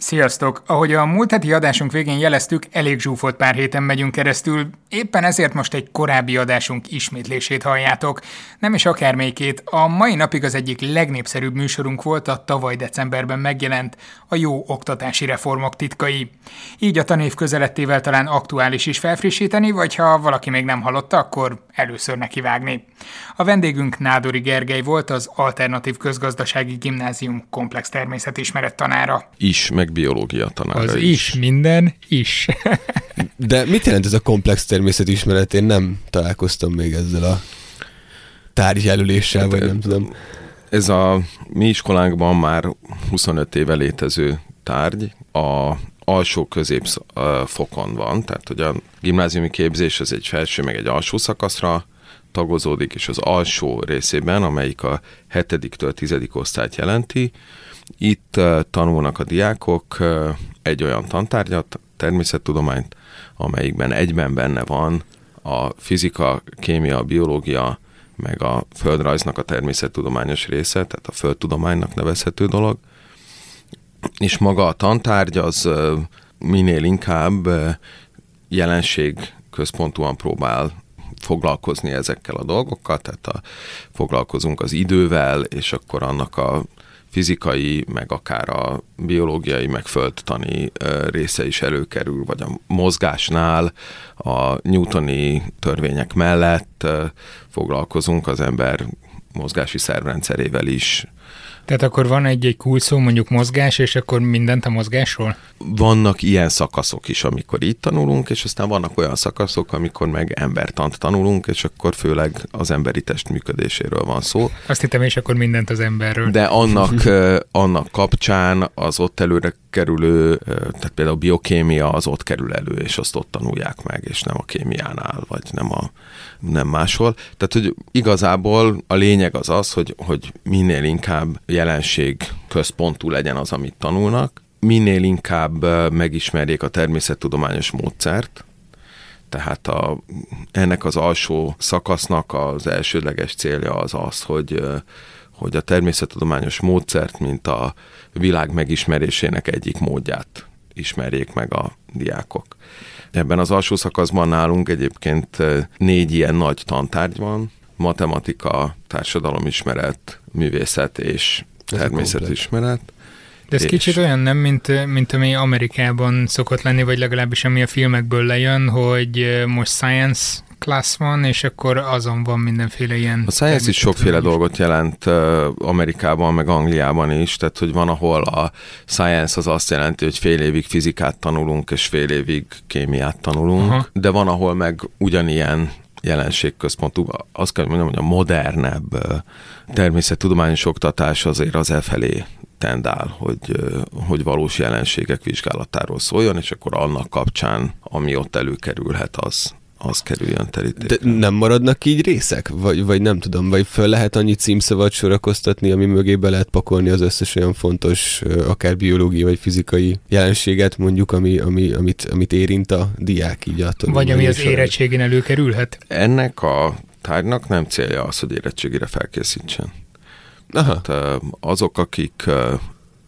Sziasztok! Ahogy a múlt heti adásunk végén jeleztük, elég zsúfolt pár héten megyünk keresztül, éppen ezért most egy korábbi adásunk ismétlését halljátok. Nem is akármelyikét, a mai napig az egyik legnépszerűbb műsorunk volt a tavaly decemberben megjelent a jó oktatási reformok titkai. Így a tanév közelettével talán aktuális is felfrissíteni, vagy ha valaki még nem hallotta, akkor először nekivágni. A vendégünk Nádori Gergely volt az Alternatív Közgazdasági Gimnázium komplex természetismeret tanára. Is, meg biológia tanára Az is. is, minden is. De mit jelent ez a komplex természetismeret? Én nem találkoztam még ezzel a tárgyjelöléssel, vagy nem tudom. Ez a mi iskolánkban már 25 éve létező tárgy, a alsó középfokon van, tehát hogy a gimnáziumi képzés az egy felső, meg egy alsó szakaszra tagozódik, és az alsó részében, amelyik a 7-től 10. osztályt jelenti, itt tanulnak a diákok egy olyan tantárgyat, természettudományt, amelyikben egyben benne van a fizika, kémia, biológia, meg a földrajznak a természettudományos része, tehát a földtudománynak nevezhető dolog. És maga a tantárgy az minél inkább jelenség központúan próbál foglalkozni ezekkel a dolgokkal, tehát a, foglalkozunk az idővel, és akkor annak a fizikai, meg akár a biológiai, meg földtani része is előkerül, vagy a mozgásnál a newtoni törvények mellett foglalkozunk az ember mozgási szervrendszerével is, tehát akkor van egy-egy kulszó, mondjuk mozgás, és akkor mindent a mozgásról? Vannak ilyen szakaszok is, amikor így tanulunk, és aztán vannak olyan szakaszok, amikor meg embertant tanulunk, és akkor főleg az emberi test működéséről van szó. Azt hittem, és akkor mindent az emberről. De annak, annak kapcsán az ott előre kerülő, tehát például biokémia az ott kerül elő, és azt ott tanulják meg, és nem a kémiánál, vagy nem, a, nem máshol. Tehát, hogy igazából a lényeg az az, hogy, hogy minél inkább jelenség központú legyen az, amit tanulnak, minél inkább megismerjék a természettudományos módszert, tehát a, ennek az alsó szakasznak az elsődleges célja az az, hogy, hogy a természettudományos módszert, mint a világ megismerésének egyik módját ismerjék meg a diákok. Ebben az alsó szakaszban nálunk egyébként négy ilyen nagy tantárgy van, matematika, társadalomismeret, művészet és természetismeret. De ez és... kicsit olyan nem, mint, mint ami Amerikában szokott lenni, vagy legalábbis ami a filmekből lejön, hogy most science class van, és akkor azon van mindenféle ilyen... A science is sokféle dolgot jelent Amerikában, meg Angliában is, tehát hogy van, ahol a science az azt jelenti, hogy fél évig fizikát tanulunk, és fél évig kémiát tanulunk, Aha. de van, ahol meg ugyanilyen jelenségközpontú, azt kell mondjam, hogy a modernebb természettudományos oktatás azért az e felé tendál, hogy, hogy valós jelenségek vizsgálatáról szóljon, és akkor annak kapcsán, ami ott előkerülhet, az, az kerüljön terítésre. De nem maradnak így részek? Vagy, vagy nem tudom, vagy föl lehet annyi címszavat sorakoztatni, ami mögé be lehet pakolni az összes olyan fontos, akár biológiai vagy fizikai jelenséget mondjuk, ami, ami, amit, amit érint a diák így a Vagy ami az érettségén előkerülhet? Ennek a tárgynak nem célja az, hogy érettségére felkészítsen. Aha. Tehát azok, akik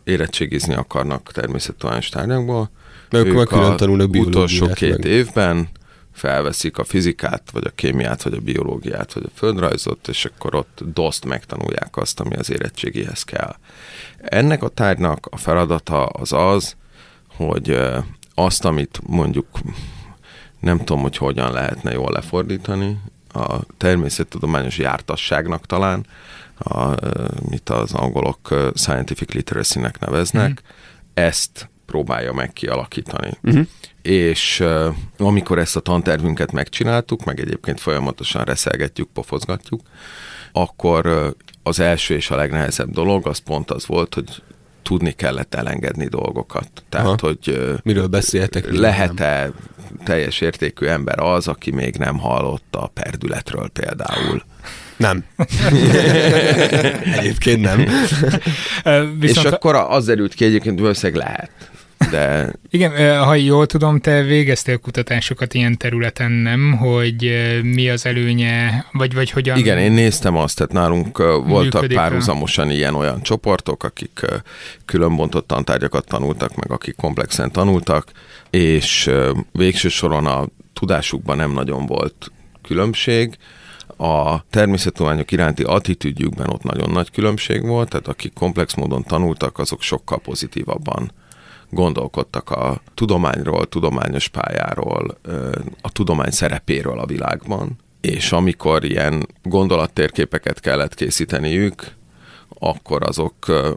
érettségizni akarnak természettudományos tárgyakból, ők, ők a tanulnak utolsó két meg. évben felveszik a fizikát, vagy a kémiát, vagy a biológiát, vagy a földrajzot, és akkor ott doszt megtanulják azt, ami az érettségihez kell. Ennek a tárgynak a feladata az az, hogy azt, amit mondjuk nem tudom, hogy hogyan lehetne jól lefordítani, a természettudományos jártasságnak talán, a, mit az angolok scientific literacy-nek neveznek, mm-hmm. ezt próbálja meg kialakítani. Uh-huh. És uh, amikor ezt a tantervünket megcsináltuk, meg egyébként folyamatosan reszelgetjük, pofozgatjuk, akkor uh, az első és a legnehezebb dolog az pont az volt, hogy tudni kellett elengedni dolgokat. Tehát, Aha. hogy uh, miről beszéltek? Lehet-e teljes értékű ember az, aki még nem hallott a perdületről például? Nem. Egyébként nem. Viszont... És akkor az derült ki egyébként valószínűleg lehet. De... Igen, ha jól tudom, te végeztél kutatásokat ilyen területen, nem? Hogy mi az előnye, vagy, vagy hogyan... Igen, én néztem azt, tehát nálunk voltak párhuzamosan ilyen-olyan csoportok, akik különbontott tantárgyakat tanultak, meg akik komplexen tanultak, és végső soron a tudásukban nem nagyon volt különbség, a természettudományok iránti attitűdjükben ott nagyon nagy különbség volt, tehát akik komplex módon tanultak, azok sokkal pozitívabban gondolkodtak a tudományról, tudományos pályáról, a tudomány szerepéről a világban, és amikor ilyen gondolattérképeket kellett készíteniük, akkor azok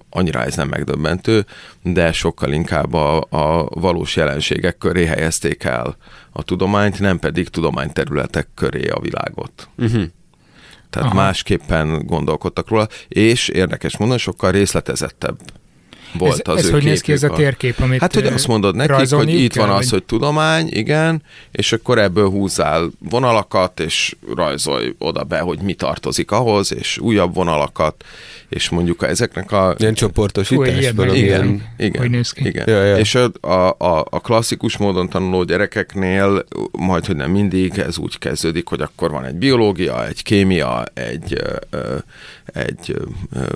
annyira ez nem megdöbbentő, de sokkal inkább a, a valós jelenségek köré helyezték el a tudományt, nem pedig tudományterületek köré a világot. Uh-huh. Tehát Aha. másképpen gondolkodtak róla, és érdekes mondani, sokkal részletezettebb volt ez, az ez ő hogy néz ki ez a térkép, amit Hát, hogy azt mondod nekik, hogy itt kell, van az, hogy tudomány, igen, és akkor ebből húzzál vonalakat, és rajzolj oda be, hogy mi tartozik ahhoz, és újabb vonalakat, és mondjuk ezeknek a... Ilyen csoportosításban. Igen, igen, igen, hogy néz ki. igen. Ja, ja. És a, a, a klasszikus módon tanuló gyerekeknél, majd, hogy nem mindig, ez úgy kezdődik, hogy akkor van egy biológia, egy kémia, egy, egy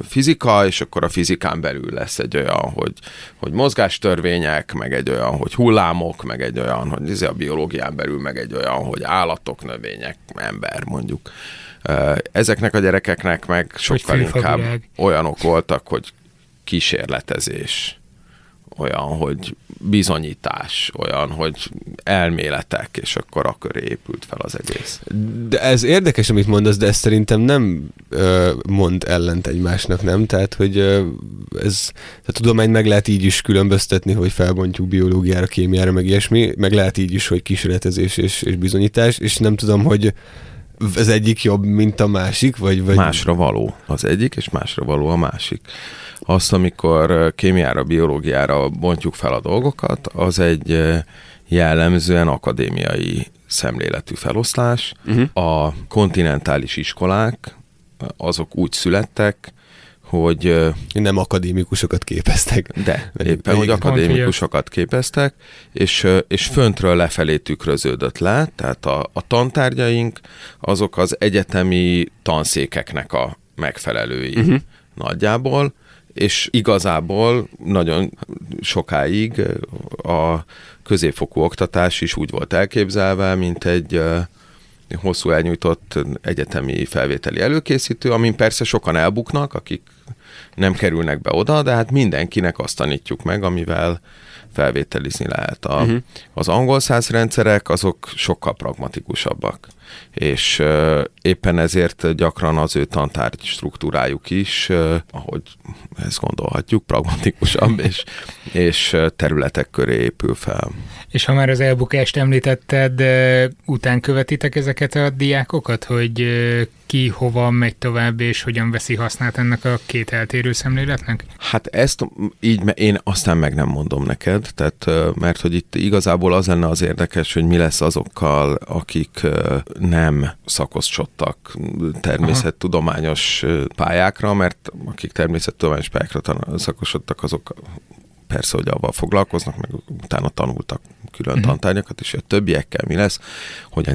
fizika, és akkor a fizikán belül lesz egy olyan, hogy, hogy mozgástörvények, meg egy olyan, hogy hullámok, meg egy olyan, hogy ez a biológián belül, meg egy olyan, hogy állatok, növények, ember mondjuk. Ezeknek a gyerekeknek meg sokkal inkább olyanok voltak, hogy kísérletezés, olyan, hogy bizonyítás, olyan, hogy elméletek, és akkor a köré épült fel az egész. De ez érdekes, amit mondasz, de ez szerintem nem ö, mond ellent egymásnak, nem? Tehát, hogy ö, ez, a tudomány meg lehet így is különböztetni, hogy felbontjuk biológiára, kémiára, meg ilyesmi, meg lehet így is, hogy kísérletezés és, és bizonyítás, és nem tudom, hogy az egyik jobb, mint a másik? Vagy, vagy... Másra való az egyik, és másra való a másik. Azt, amikor kémiára, biológiára bontjuk fel a dolgokat, az egy jellemzően akadémiai szemléletű feloszlás. Uh-huh. A kontinentális iskolák azok úgy születtek, hogy... Nem akadémikusokat képeztek. De, éppen, hogy akadémikusokat képeztek, és, és föntről lefelé tükröződött le, tehát a, a tantárgyaink azok az egyetemi tanszékeknek a megfelelői uh-huh. nagyjából, és igazából nagyon sokáig a középfokú oktatás is úgy volt elképzelve, mint egy hosszú elnyújtott egyetemi felvételi előkészítő, amin persze sokan elbuknak, akik nem kerülnek be oda, de hát mindenkinek azt tanítjuk meg, amivel felvételizni lehet. A, uh-huh. Az angol százrendszerek azok sokkal pragmatikusabbak, és éppen ezért gyakran az ő tantárgy struktúrájuk is, ahogy ezt gondolhatjuk, pragmatikusabb, és, és területek köré épül fel. És ha már az elbukást említetted, után követitek ezeket a diákokat, hogy ki hova megy tovább, és hogyan veszi hasznát ennek a két eltérő szemléletnek? Hát ezt így én aztán meg nem mondom neked, tehát, mert hogy itt igazából az lenne az érdekes, hogy mi lesz azokkal, akik nem szakoszcsottak természettudományos pályákra, mert akik természettudományos pályákra szakosodtak, azok persze, hogy avval foglalkoznak, meg utána tanultak külön uh-huh. tantárgyakat, és a többiekkel mi lesz, hogy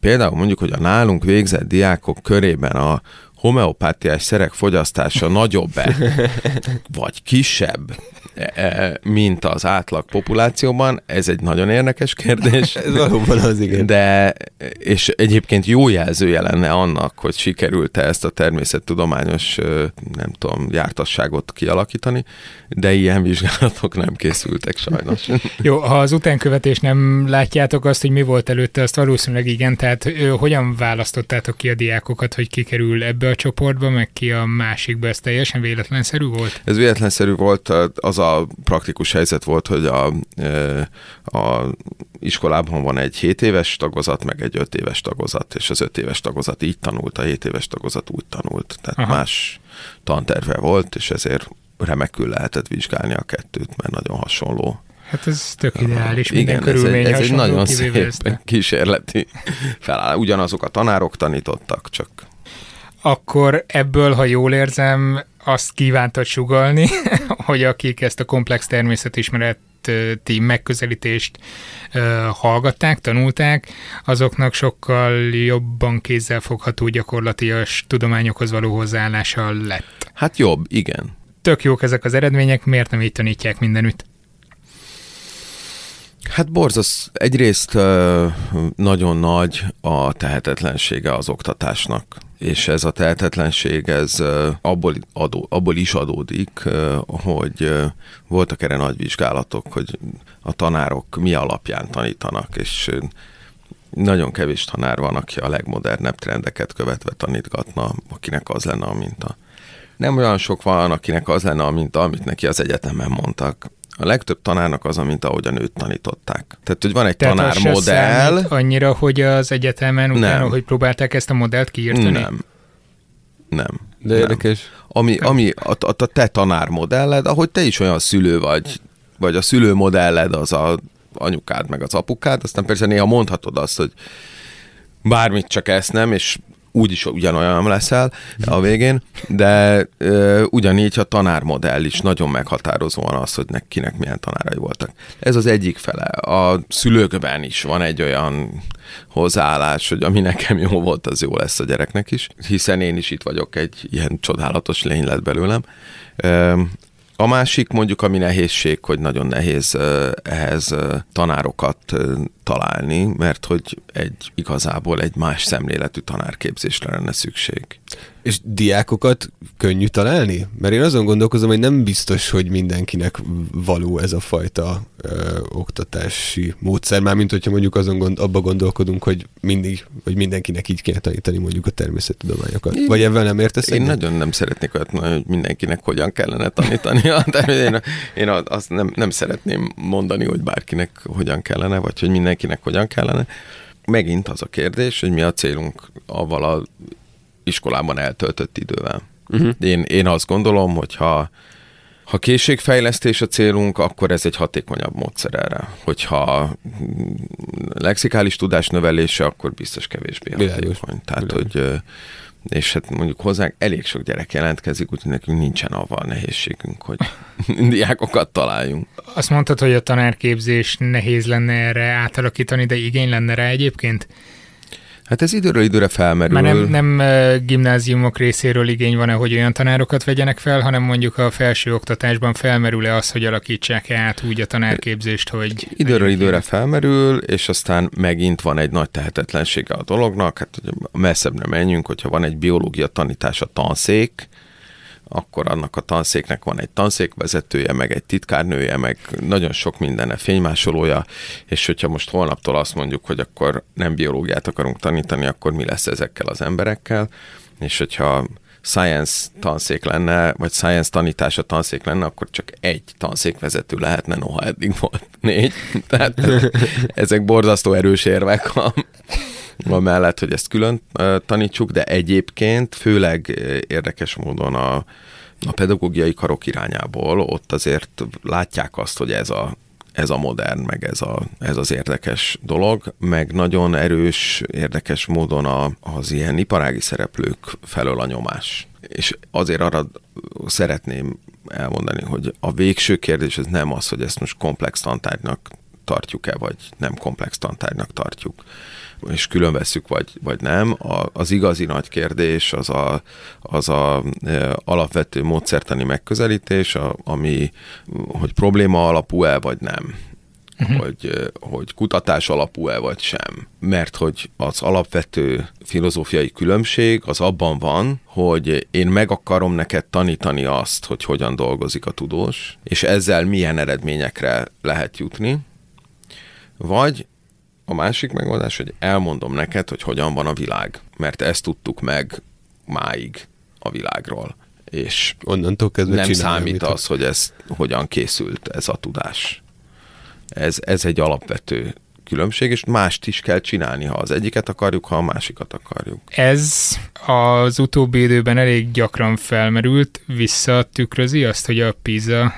például mondjuk, hogy a nálunk végzett diákok körében a homeopátiás szerek fogyasztása nagyobb-e, vagy kisebb, E, e, mint az átlag populációban. Ez egy nagyon érdekes kérdés. Ez valóban az, igen. De, és egyébként jó jelzője lenne annak, hogy sikerült-e ezt a természettudományos, nem tudom, jártasságot kialakítani, de ilyen vizsgálatok nem készültek sajnos. jó, ha az utánkövetés nem látjátok azt, hogy mi volt előtte, azt valószínűleg igen, tehát hogyan választottátok ki a diákokat, hogy ki kerül ebbe a csoportba, meg ki a másikba, ez teljesen véletlenszerű volt? Ez véletlenszerű volt, az a praktikus helyzet volt, hogy a, a iskolában van egy 7 éves tagozat, meg egy 5 éves tagozat, és az 5 éves tagozat így tanult, a 7 éves tagozat úgy tanult. Tehát Aha. más tanterve volt, és ezért remekül lehetett vizsgálni a kettőt, mert nagyon hasonló Hát ez tök ideális, minden Igen, körülmény ez egy, ez egy nagyon szép ezt. kísérleti feláll. Ugyanazok a tanárok tanítottak, csak... Akkor ebből, ha jól érzem, azt kívántad sugalni, hogy akik ezt a komplex természetismeret ti megközelítést hallgatták, tanulták, azoknak sokkal jobban kézzelfogható gyakorlatias tudományokhoz való hozzáállással lett. Hát jobb, igen. Tök jók ezek az eredmények, miért nem így tanítják mindenütt? Hát borzasz, egyrészt nagyon nagy a tehetetlensége az oktatásnak, és ez a tehetetlenség, ez abból, adó, abból is adódik, hogy voltak erre nagy vizsgálatok, hogy a tanárok mi alapján tanítanak, és nagyon kevés tanár van, aki a legmodernebb trendeket követve tanítgatna, akinek az lenne a minta. Nem olyan sok van, akinek az lenne a minta, amit neki az egyetemen mondtak. A legtöbb tanárnak az, mint ahogy a nőt tanították. Tehát, hogy van egy Tehát tanármodell. annyira, hogy az egyetemen utána, nem. hogy próbálták ezt a modellt kiírtani? Nem. Nem. De nem. érdekes. Ami, ami a, a, a te tanármodelled, ahogy te is olyan szülő vagy, vagy a szülőmodelled az a anyukád meg az apukád, aztán persze néha mondhatod azt, hogy bármit csak ezt nem, és úgyis ugyanolyan leszel a végén, de ö, ugyanígy a tanármodell is nagyon meghatározóan az, hogy kinek milyen tanárai voltak. Ez az egyik fele. A szülőkben is van egy olyan hozzáállás, hogy ami nekem jó volt, az jó lesz a gyereknek is, hiszen én is itt vagyok, egy ilyen csodálatos lény lett belőlem. Ö, a másik mondjuk, ami nehézség, hogy nagyon nehéz ehhez tanárokat találni, mert hogy egy igazából egy más szemléletű tanárképzésre lenne szükség. És diákokat könnyű találni? Mert én azon gondolkozom, hogy nem biztos, hogy mindenkinek való ez a fajta ö, oktatási módszer, már mint hogyha mondjuk azon gond, abba gondolkodunk, hogy mindig, hogy mindenkinek így kéne tanítani mondjuk a természettudományokat. Én, Vagy ebben nem értesz? Én egyet? nagyon nem szeretnék olyat mondani, hogy mindenkinek hogyan kellene tanítani. Én, én azt nem, nem szeretném mondani, hogy bárkinek hogyan kellene, vagy hogy mindenkinek hogyan kellene. Megint az a kérdés, hogy mi a célunk avval a iskolában eltöltött idővel. Uh-huh. Én, én azt gondolom, hogy ha, ha készségfejlesztés a célunk, akkor ez egy hatékonyabb módszer erre. Hogyha lexikális tudás növelése, akkor biztos kevésbé hatékony. Tehát, Világos. hogy és hát mondjuk hozzánk elég sok gyerek jelentkezik, úgyhogy nekünk nincsen avval a nehézségünk, hogy diákokat találjunk. Azt mondtad, hogy a tanárképzés nehéz lenne erre átalakítani, de igény lenne rá egyébként? Hát ez időről időre felmerül. Már nem, nem gimnáziumok részéről igény van-e, hogy olyan tanárokat vegyenek fel, hanem mondjuk a felső oktatásban felmerül-e az, hogy alakítsák át úgy a tanárképzést, hogy... Időről időre felmerül, és aztán megint van egy nagy tehetetlensége a dolognak, hát messzebbre menjünk, hogyha van egy biológia tanítás a tanszék, akkor annak a tanszéknek van egy tanszékvezetője, meg egy titkárnője, meg nagyon sok mindene fénymásolója, és hogyha most holnaptól azt mondjuk, hogy akkor nem biológiát akarunk tanítani, akkor mi lesz ezekkel az emberekkel, és hogyha science tanszék lenne, vagy science tanítása tanszék lenne, akkor csak egy tanszékvezető lehetne, noha eddig volt négy. Tehát ezek borzasztó erős érvek a mellett, hogy ezt külön tanítsuk, de egyébként főleg érdekes módon a, a pedagógiai karok irányából ott azért látják azt, hogy ez a, ez a modern, meg ez, a, ez az érdekes dolog, meg nagyon erős, érdekes módon a, az ilyen iparági szereplők felől a nyomás. És azért arra szeretném elmondani, hogy a végső kérdés az nem az, hogy ezt most komplex tantárgynak tartjuk-e, vagy nem komplex tantárgynak tartjuk és külön veszük, vagy, vagy nem. A, az igazi nagy kérdés az a, az a e, alapvető módszertani megközelítés, a, ami, hogy probléma alapú-e, vagy nem. Uh-huh. Hogy, e, hogy kutatás alapú-e vagy sem. Mert hogy az alapvető filozófiai különbség az abban van, hogy én meg akarom neked tanítani azt, hogy hogyan dolgozik a tudós, és ezzel milyen eredményekre lehet jutni, vagy a másik megoldás, hogy elmondom neked, hogy hogyan van a világ, mert ezt tudtuk meg máig a világról. És onnantól kezdve nem számít az, hogy ez hogyan készült ez a tudás. Ez, ez egy alapvető különbség, és mást is kell csinálni, ha az egyiket akarjuk, ha a másikat akarjuk. Ez az utóbbi időben elég gyakran felmerült, visszatükrözi azt, hogy a PISA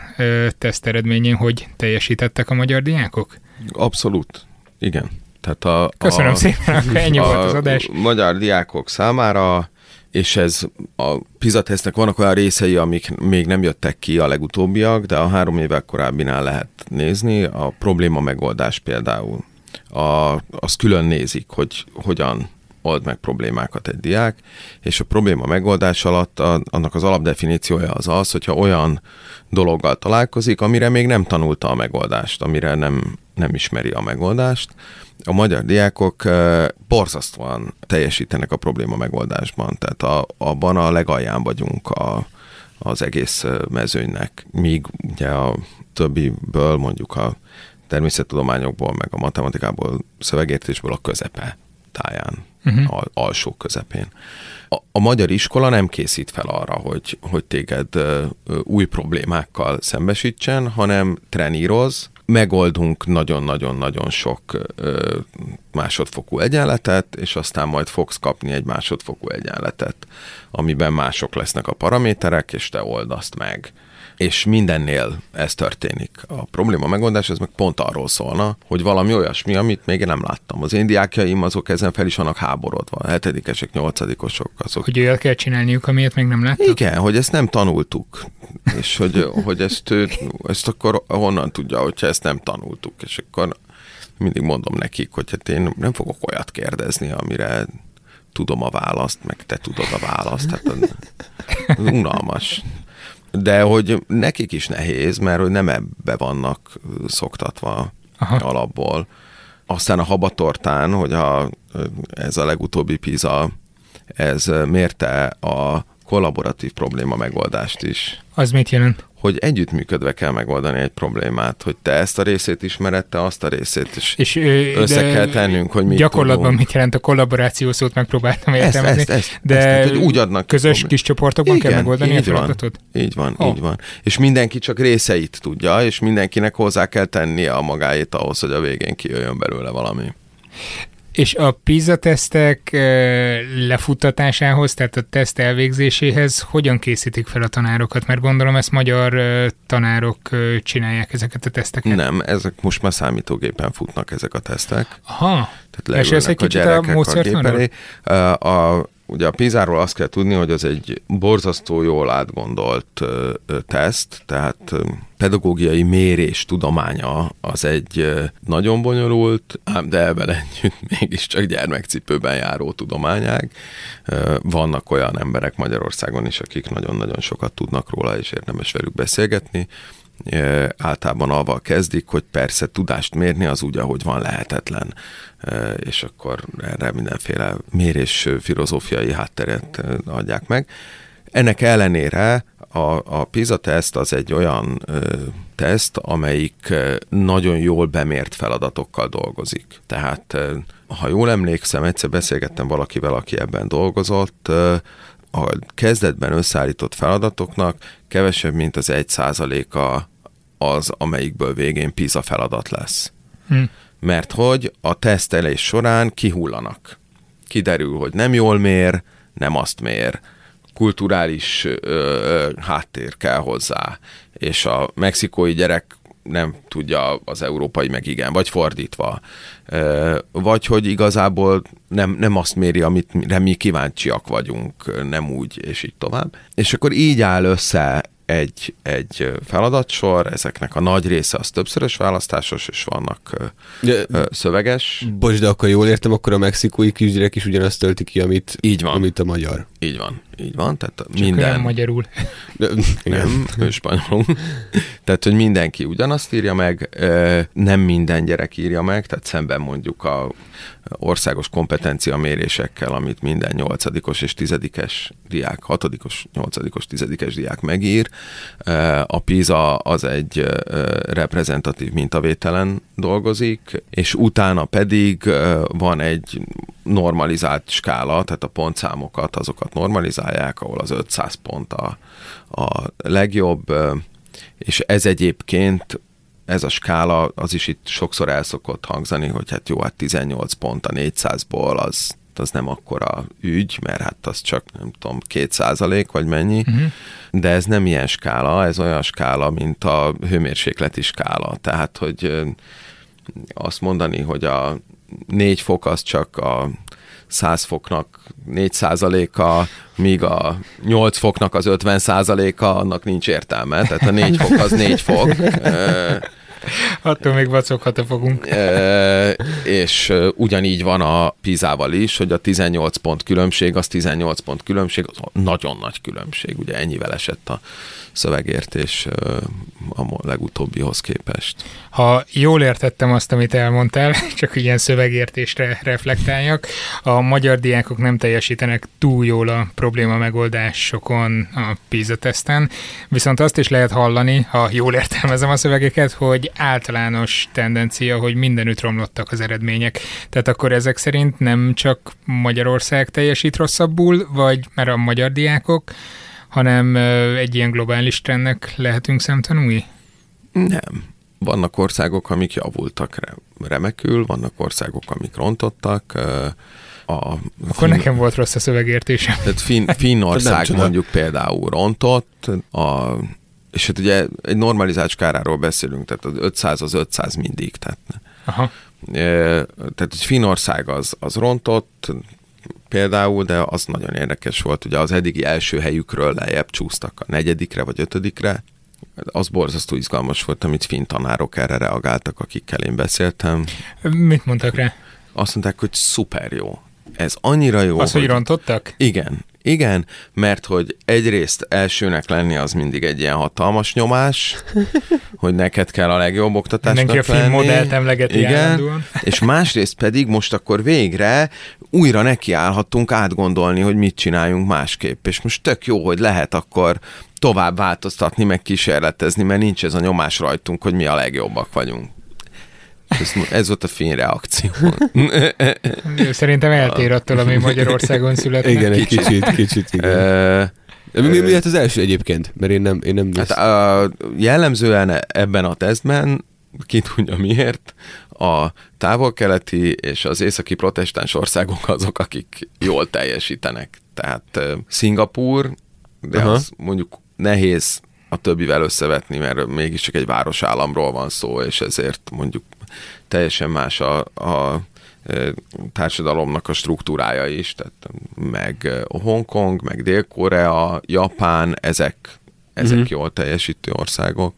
teszt eredményén hogy teljesítettek a magyar diákok? Abszolút, igen. Tehát a, Köszönöm a, szépen, akkor ennyi a volt az adás. magyar diákok számára és ez a PISA tesztnek vannak olyan részei, amik még nem jöttek ki a legutóbbiak, de a három évvel korábbinál lehet nézni. A probléma megoldás például. A, azt külön nézik, hogy hogyan old meg problémákat egy diák, és a probléma megoldás alatt a, annak az alapdefiníciója az az, hogyha olyan dologgal találkozik, amire még nem tanulta a megoldást, amire nem, nem ismeri a megoldást. A magyar diákok borzasztóan teljesítenek a probléma megoldásban, tehát a, abban a legalján vagyunk a, az egész mezőnynek, míg ugye a többiből mondjuk a természettudományokból, meg a matematikából, szövegértésből a közepe táján, uh-huh. al- alsó közepén. A, a magyar iskola nem készít fel arra, hogy, hogy téged ö, új problémákkal szembesítsen, hanem treníroz, megoldunk nagyon-nagyon-nagyon sok ö, másodfokú egyenletet, és aztán majd fogsz kapni egy másodfokú egyenletet, amiben mások lesznek a paraméterek, és te old azt meg és mindennél ez történik. A probléma megoldás ez meg pont arról szólna, hogy valami olyasmi, amit még én nem láttam. Az én diákjaim azok ezen fel is vannak háborodva, hetedikesek, nyolcadikosok. Azok. Hogy olyat kell csinálniuk, amiért még nem láttak? Igen, hogy ezt nem tanultuk, és hogy, hogy ezt, ezt akkor honnan tudja, hogyha ezt nem tanultuk, és akkor mindig mondom nekik, hogy hát én nem fogok olyat kérdezni, amire tudom a választ, meg te tudod a választ. Hát az unalmas de hogy nekik is nehéz, mert hogy nem ebbe vannak szoktatva Aha. alapból. Aztán a habatortán, hogy a, ez a legutóbbi PISA, ez mérte a kollaboratív probléma megoldást is. Az mit jelent? Hogy együttműködve kell megoldani egy problémát, hogy te ezt a részét ismered, te azt a részét is és össze kell tennünk, hogy mit Gyakorlatban tudunk. mit jelent a kollaboráció szót megpróbáltam értelmezni, ezt, ezt, ezt, de ezt, hogy úgy adnak közös problém. kis csoportokban Igen, kell megoldani a feladatot? Van, így van, oh. így van. És mindenki csak részeit tudja, és mindenkinek hozzá kell tennie a magáét ahhoz, hogy a végén kijöjjön belőle valami. És a PISA tesztek lefuttatásához, tehát a teszt elvégzéséhez hogyan készítik fel a tanárokat? Mert gondolom ezt magyar tanárok csinálják ezeket a teszteket. Nem, ezek most már számítógépen futnak ezek a tesztek. Aha. Tehát és ez egy kicsit a, a, a Ugye a PISA-ról azt kell tudni, hogy az egy borzasztó jól átgondolt teszt, tehát pedagógiai mérés tudománya az egy nagyon bonyolult, ám de ebben együtt mégiscsak gyermekcipőben járó tudományág. Vannak olyan emberek Magyarországon is, akik nagyon-nagyon sokat tudnak róla, és érdemes velük beszélgetni általában avval kezdik, hogy persze tudást mérni az úgy, ahogy van lehetetlen, és akkor erre mindenféle mérés filozófiai hátteret adják meg. Ennek ellenére a, a PISA teszt az egy olyan ö, teszt, amelyik nagyon jól bemért feladatokkal dolgozik. Tehát, ö, ha jól emlékszem, egyszer beszélgettem valakivel, aki ebben dolgozott, ö, a kezdetben összeállított feladatoknak kevesebb, mint az egy százaléka az, amelyikből végén PISA feladat lesz. Hm. Mert hogy a tesztelés során kihullanak. Kiderül, hogy nem jól mér, nem azt mér, kulturális ö, ö, háttér kell hozzá, és a mexikói gyerek nem tudja az európai meg igen, vagy fordítva. Vagy hogy igazából nem, nem azt méri, amit mi kíváncsiak vagyunk, nem úgy, és így tovább. És akkor így áll össze egy, egy feladatsor, ezeknek a nagy része az többszörös választásos, és vannak de, szöveges. Bocs, de akkor jól értem, akkor a mexikói kisgyerek is ugyanazt tölti ki, amit, így van. amit a magyar. Így van, így van. Tehát Csak minden... magyarul. De, nem, ő spanyolul. tehát, hogy mindenki ugyanazt írja meg, nem minden gyerek írja meg, tehát szemben mondjuk a országos kompetencia mérésekkel, amit minden nyolcadikos és tizedikes diák, hatodikos, nyolcadikos, tizedikes diák megír. A PISA az egy reprezentatív mintavételen dolgozik, és utána pedig van egy normalizált skála, tehát a pontszámokat, azokat normalizálják, ahol az 500 pont a, a legjobb, és ez egyébként ez a skála, az is itt sokszor el szokott hangzani, hogy hát jó, hát 18 pont a 400-ból, az, az nem akkora ügy, mert hát az csak, nem tudom, 2 százalék, vagy mennyi, uh-huh. de ez nem ilyen skála, ez olyan skála, mint a hőmérsékleti skála. Tehát, hogy azt mondani, hogy a négy fok az csak a 100 foknak 4 a míg a 8 foknak az 50 a annak nincs értelme. Tehát a 4 fok az 4 fok. Attól még vacoghat a fogunk. E, és ugyanígy van a Pizával is, hogy a 18 pont különbség, az 18 pont különbség, az nagyon nagy különbség. Ugye ennyivel esett a szövegértés a legutóbbihoz képest. Ha jól értettem azt, amit elmondtál, csak ilyen szövegértésre reflektáljak, a magyar diákok nem teljesítenek túl jól a probléma megoldásokon a PISA teszten, viszont azt is lehet hallani, ha jól értelmezem a szövegeket, hogy általános tendencia, hogy mindenütt romlottak az eredmények. Tehát akkor ezek szerint nem csak Magyarország teljesít rosszabbul, vagy mert a magyar diákok, hanem egy ilyen globális trendnek lehetünk szemtanúi? Nem. Vannak országok, amik javultak remekül, vannak országok, amik rontottak. A Akkor fin... nekem volt rossz a szövegértésem. Tehát fin, Finnország mondjuk például rontott, a, és hát ugye egy normalizált skáráról beszélünk, tehát az 500 az 500 mindig. Tehát, Aha. Tehát egy Finnország az, az rontott, például, de az nagyon érdekes volt, ugye az eddigi első helyükről lejjebb csúsztak a negyedikre vagy ötödikre, az borzasztó izgalmas volt, amit finn tanárok erre reagáltak, akikkel én beszéltem. Mit mondtak rá? Azt mondták, hogy szuper jó. Ez annyira jó. Az, hogy, hogy rontottak? Igen, igen, mert hogy egyrészt elsőnek lenni az mindig egy ilyen hatalmas nyomás, hogy neked kell a legjobb oktatásnak Mindenki a film modellt emlegeti Igen, állandóan. és másrészt pedig most akkor végre újra nekiállhattunk átgondolni, hogy mit csináljunk másképp. És most tök jó, hogy lehet akkor tovább változtatni, meg kísérletezni, mert nincs ez a nyomás rajtunk, hogy mi a legjobbak vagyunk. Ez, ez volt a finn reakció. Szerintem eltér attól, ami Magyarországon született. Igen, egy kicsit, kicsit, igen. mi, mi, mi az első egyébként? Mert én nem... Én nem hát, a, jellemzően ebben a tesztben, ki tudja miért, a távol-keleti és az északi protestáns országok azok, akik jól teljesítenek. Tehát uh, Szingapúr, de Aha. az mondjuk nehéz a többivel összevetni, mert mégiscsak egy városállamról van szó, és ezért mondjuk teljesen más a, a társadalomnak a struktúrája is, tehát meg Hongkong, meg Dél-Korea, Japán, ezek, ezek mm-hmm. jól teljesítő országok,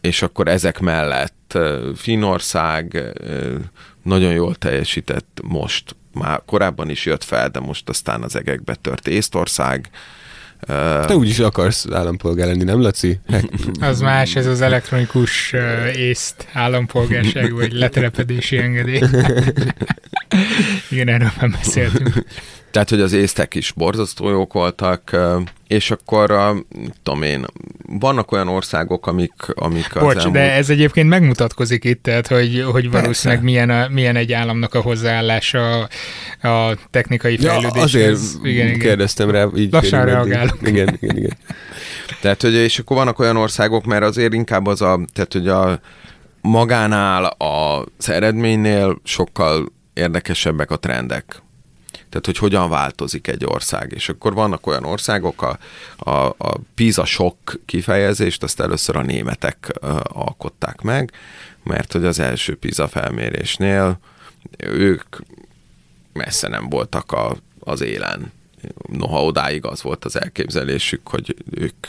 és akkor ezek mellett Finnország nagyon jól teljesített most, már korábban is jött fel, de most aztán az egekbe tört Észtország, te úgyis akarsz állampolgár lenni, nem Laci? az más, ez az elektronikus uh, észt állampolgárság, vagy letelepedési engedély. Igen, erről már beszéltünk. Tehát, hogy az észtek is borzasztó jók voltak, és akkor, tudom én, vannak olyan országok, amik... amik Bocs, elmúlt... de ez egyébként megmutatkozik itt, tehát, hogy, hogy valószínűleg milyen, a, milyen egy államnak a hozzáállása a technikai fejlődéshez. Ja, azért igen, igen. kérdeztem rá. Így Lassan reagálok. Igen, igen, igen. Tehát, hogy és akkor vannak olyan országok, mert azért inkább az a, tehát, hogy a magánál az eredménynél sokkal érdekesebbek a trendek tehát hogy hogyan változik egy ország. És akkor vannak olyan országok, a, a, a PISA sok kifejezést, azt először a németek alkották meg, mert hogy az első PISA felmérésnél ők messze nem voltak a, az élen. Noha odáig az volt az elképzelésük, hogy ők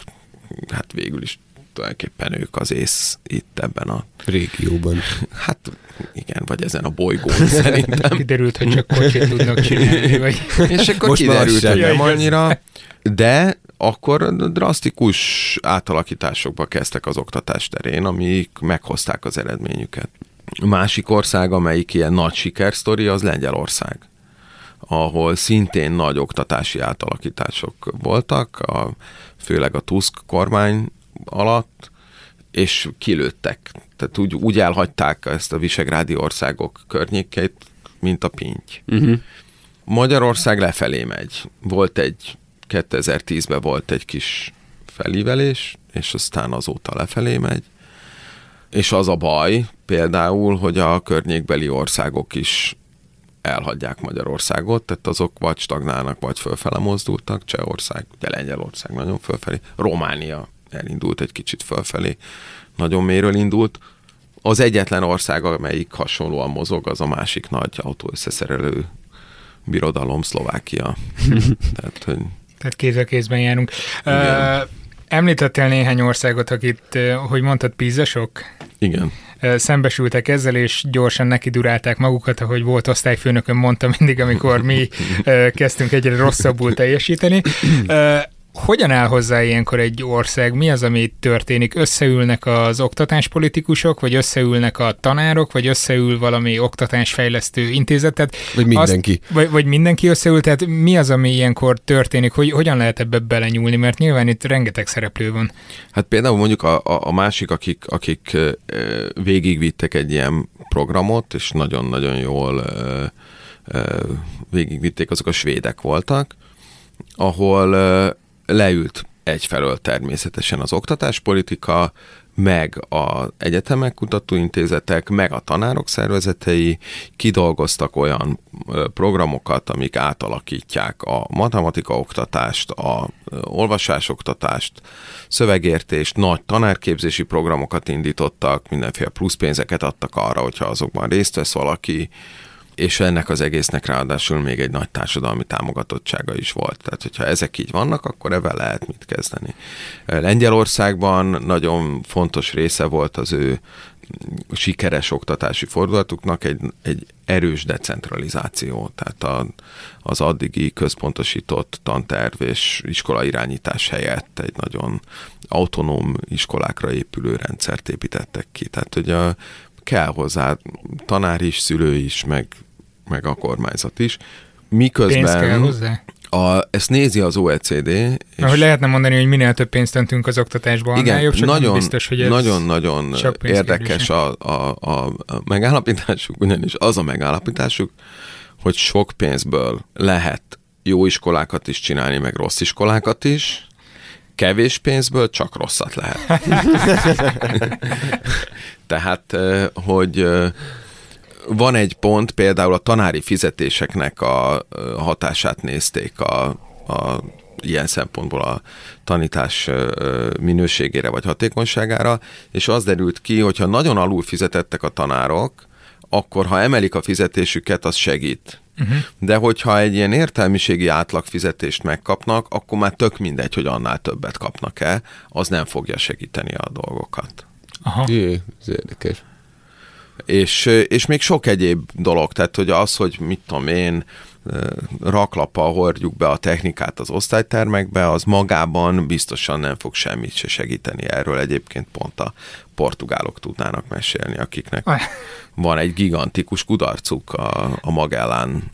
hát végül is tulajdonképpen ők az ész itt ebben a régióban. Hát igen, vagy ezen a bolygón szerintem. Kiderült, hogy csak kocsit tudnak csinálni. Vagy... És akkor Most kiderült, hogy nem annyira, de akkor drasztikus átalakításokba kezdtek az oktatás terén, amik meghozták az eredményüket. Másik ország, amelyik ilyen nagy sikersztori, az Lengyelország ahol szintén nagy oktatási átalakítások voltak, a, főleg a Tusk kormány alatt, és kilőttek. Tehát úgy, úgy elhagyták ezt a visegrádi országok környékeit, mint a pinty. Uh-huh. Magyarország lefelé megy. Volt egy, 2010-ben volt egy kis felívelés, és aztán azóta lefelé megy. És az a baj például, hogy a környékbeli országok is elhagyják Magyarországot, tehát azok vagy stagnálnak, vagy fölfele mozdultak, Csehország, ugye Lengyelország nagyon fölfelé, Románia elindult egy kicsit fölfelé, nagyon méről indult. Az egyetlen ország, amelyik hasonlóan mozog, az a másik nagy autóösszeszerelő birodalom Szlovákia. Tehát, hogy... Tehát kéz a kézben járunk. Igen. Uh, említettél néhány országot, akit, hogy mondtad, pízasok? Igen szembesültek ezzel, és gyorsan neki durálták magukat, ahogy volt osztályfőnökön mondta mindig, amikor mi kezdtünk egyre rosszabbul teljesíteni. Hogyan áll hozzá ilyenkor egy ország? Mi az, ami történik? Összeülnek az oktatáspolitikusok, vagy összeülnek a tanárok, vagy összeül valami oktatásfejlesztő intézetet? Vagy mindenki. Azt, vagy, vagy mindenki összeül, tehát mi az, ami ilyenkor történik? Hogy, hogyan lehet ebbe belenyúlni? Mert nyilván itt rengeteg szereplő van. Hát például mondjuk a, a, a másik, akik, akik végigvittek egy ilyen programot, és nagyon-nagyon jól végigvitték, azok a svédek voltak, ahol leült egyfelől természetesen az oktatáspolitika, meg az egyetemek kutatóintézetek, meg a tanárok szervezetei kidolgoztak olyan programokat, amik átalakítják a matematika oktatást, a olvasásoktatást, szövegértést, nagy tanárképzési programokat indítottak, mindenféle pluszpénzeket adtak arra, hogyha azokban részt vesz valaki, és ennek az egésznek ráadásul még egy nagy társadalmi támogatottsága is volt. Tehát, hogyha ezek így vannak, akkor ebben lehet mit kezdeni. Lengyelországban nagyon fontos része volt az ő sikeres oktatási fordulatuknak egy, egy erős decentralizáció, tehát a, az addigi központosított tanterv és iskola irányítás helyett egy nagyon autonóm iskolákra épülő rendszert építettek ki. Tehát ugye kell hozzá tanár is, szülő is, meg meg a kormányzat is. Miközben... Pénz kell hozzá? A, ezt nézi az OECD. És Mert hogy lehetne mondani, hogy minél több pénzt öntünk az oktatásba, igen, jobb, csak nagyon, biztos, hogy ez nagyon-nagyon érdekes a, a, a megállapításuk, ugyanis az a megállapításuk, hogy sok pénzből lehet jó iskolákat is csinálni, meg rossz iskolákat is, kevés pénzből csak rosszat lehet. Tehát, hogy van egy pont, például a tanári fizetéseknek a hatását nézték a, a ilyen szempontból a tanítás minőségére vagy hatékonyságára, és az derült ki, hogyha nagyon alul fizetettek a tanárok, akkor ha emelik a fizetésüket, az segít. Uh-huh. De hogyha egy ilyen értelmiségi átlagfizetést megkapnak, akkor már tök mindegy, hogy annál többet kapnak-e, az nem fogja segíteni a dolgokat. Aha. Jé, ez érdekes. És, és még sok egyéb dolog, tehát hogy az, hogy mit tudom én, raklapa hordjuk be a technikát az osztálytermekbe, az magában biztosan nem fog semmit se segíteni. Erről egyébként pont a portugálok tudnának mesélni, akiknek van egy gigantikus kudarcuk a, a Magellán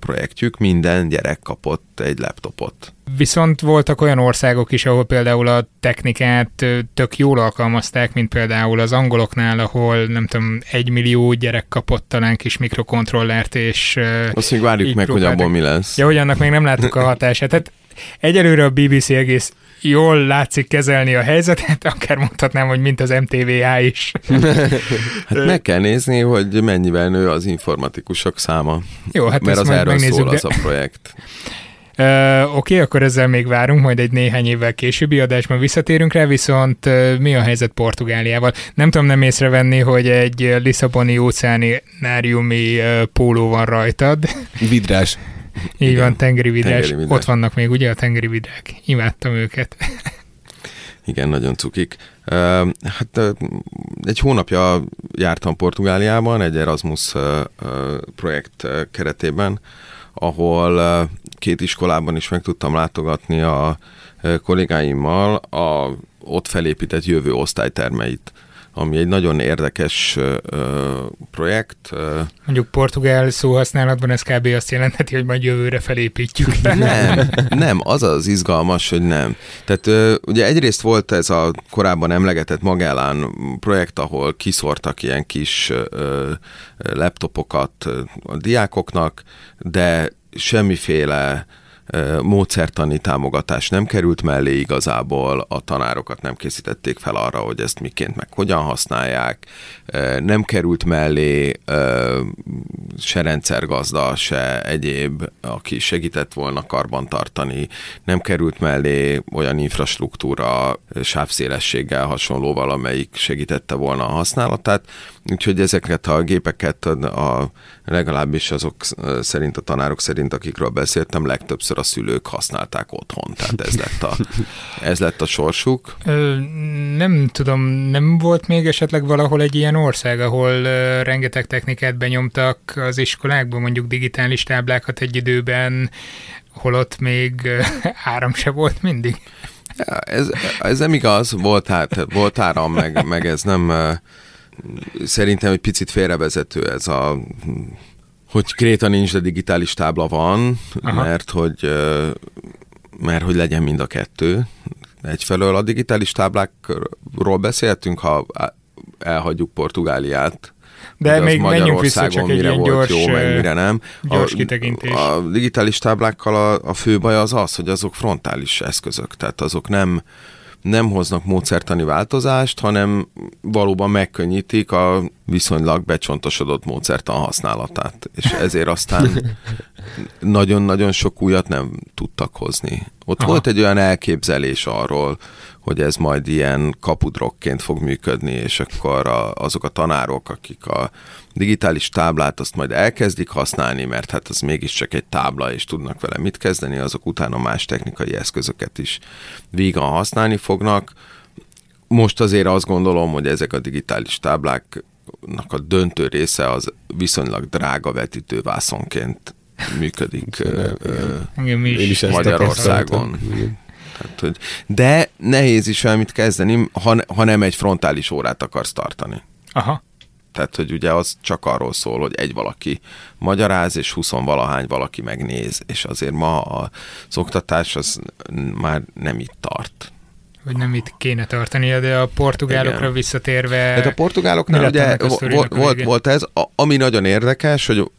projektjük, minden gyerek kapott egy laptopot. Viszont voltak olyan országok is, ahol például a technikát tök jól alkalmazták, mint például az angoloknál, ahol nem tudom, egy millió gyerek kapott talán kis mikrokontrollert, és Azt még várjuk meg, próbáltak. hogy abból mi lesz. Ja, hogy annak még nem láttuk a hatását. Tehát egyelőre a BBC egész jól látszik kezelni a helyzetet, akár mondhatnám, hogy mint az MTVA is. hát meg kell nézni, hogy mennyivel nő az informatikusok száma. Jó, hát Mert az erről szól de... az a projekt. Uh, Oké, okay, akkor ezzel még várunk, majd egy néhány évvel későbbi adásban visszatérünk rá, viszont uh, mi a helyzet Portugáliával? Nem tudom nem észrevenni, hogy egy Lisszaboni óceániáriumi uh, póló van rajtad. Vidrás. Így Igen. van, tengeri vidrás. tengeri vidrás. Ott vannak még ugye a tengeri vidrák. Imádtam őket. Igen, nagyon cukik. Hát egy hónapja jártam Portugáliában egy Erasmus projekt keretében, ahol két iskolában is meg tudtam látogatni a kollégáimmal a ott felépített jövő osztálytermeit ami egy nagyon érdekes projekt. Mondjuk portugál szóhasználatban ez kb. azt jelentheti, hogy majd jövőre felépítjük. Nem, nem, az az izgalmas, hogy nem. Tehát ugye egyrészt volt ez a korábban emlegetett Magellán projekt, ahol kiszortak ilyen kis laptopokat a diákoknak, de semmiféle módszertani támogatás nem került mellé igazából, a tanárokat nem készítették fel arra, hogy ezt miként meg hogyan használják, nem került mellé se rendszergazda, se egyéb, aki segített volna karbantartani, nem került mellé olyan infrastruktúra sávszélességgel hasonló valamelyik segítette volna a használatát, úgyhogy ezeket a gépeket a, legalábbis azok szerint, a tanárok szerint, akikről beszéltem, legtöbbször a szülők használták otthon, tehát ez lett a, ez lett a sorsuk. Ö, nem tudom, nem volt még esetleg valahol egy ilyen ország, ahol ö, rengeteg technikát benyomtak az iskolákban, mondjuk digitális táblákat egy időben, holott még ö, áram se volt mindig? Ja, ez, ez nem igaz, volt, hát, volt áram, meg, meg ez nem szerintem egy picit félrevezető ez a hogy Kréta nincs, de digitális tábla van, Aha. mert hogy mert hogy legyen mind a kettő. Egyfelől a digitális táblákról beszéltünk, ha elhagyjuk Portugáliát, de még menjünk vissza csak egy ilyen gyors, jó, meg mire nem. Gyors a, kitekintés. A digitális táblákkal a, a fő baj az az, hogy azok frontális eszközök, tehát azok nem nem hoznak módszertani változást, hanem valóban megkönnyítik a viszonylag becsontosodott módszertan használatát. És ezért aztán nagyon-nagyon sok újat nem tudtak hozni. Ott Aha. volt egy olyan elképzelés arról, hogy ez majd ilyen kapudrokként fog működni, és akkor a, azok a tanárok, akik a digitális táblát azt majd elkezdik használni, mert hát az mégiscsak egy tábla, és tudnak vele mit kezdeni, azok utána más technikai eszközöket is vígan használni fognak. Most azért azt gondolom, hogy ezek a digitális tábláknak a döntő része az viszonylag drága vetítővászonként működik Igen, is Magyarországon. Tehát, hogy, de nehéz is valamit kezdeni, ha, ha nem egy frontális órát akarsz tartani. Aha. Tehát, hogy ugye az csak arról szól, hogy egy valaki magyaráz, és huszonvalahány valaki megnéz, és azért ma a oktatás az már nem itt tart. Hogy nem itt kéne tartania, de a portugálokra Igen. visszatérve... Hát a portugáloknál ugye volt, volt, volt ez, a, ami nagyon érdekes, hogy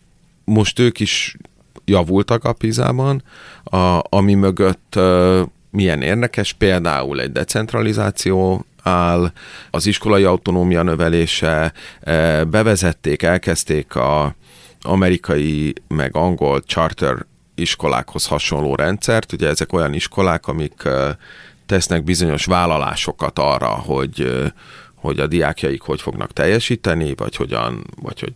most ők is javultak a Pizában, a, ami mögött milyen érdekes, például egy decentralizáció áll, az iskolai autonómia növelése, e, bevezették, elkezdték a amerikai meg angol charter iskolákhoz hasonló rendszert. Ugye ezek olyan iskolák, amik e, tesznek bizonyos vállalásokat arra, hogy, e, hogy a diákjaik hogy fognak teljesíteni, vagy hogyan, vagy hogy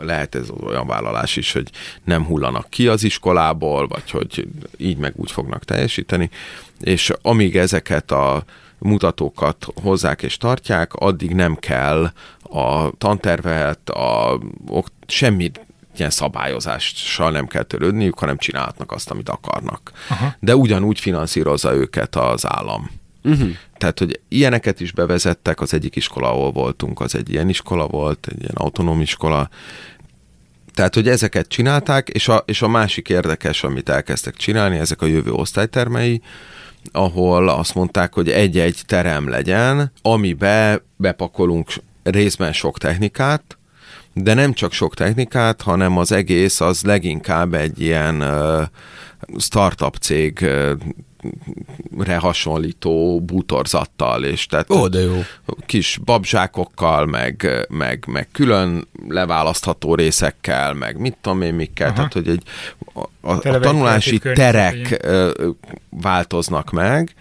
lehet ez olyan vállalás is, hogy nem hullanak ki az iskolából, vagy hogy így meg úgy fognak teljesíteni, és amíg ezeket a mutatókat hozzák és tartják, addig nem kell a tantervet, a, semmit ilyen szabályozással nem kell törődniük, hanem csinálhatnak azt, amit akarnak. Aha. De ugyanúgy finanszírozza őket az állam. Uh-huh. Tehát, hogy ilyeneket is bevezettek, az egyik iskola, ahol voltunk, az egy ilyen iskola volt, egy ilyen autonóm iskola, tehát, hogy ezeket csinálták, és a, és a másik érdekes, amit elkezdtek csinálni, ezek a jövő osztálytermei, ahol azt mondták, hogy egy-egy terem legyen, amibe bepakolunk részben sok technikát, de nem csak sok technikát, hanem az egész az leginkább egy ilyen startup cég hasonlító bútorzattal, és tehát Ó, de jó. kis babzsákokkal, meg, meg, meg külön leválasztható részekkel, meg mit tudom én mikkel, Aha. tehát hogy egy, a, a, a tanulási terek változnak meg,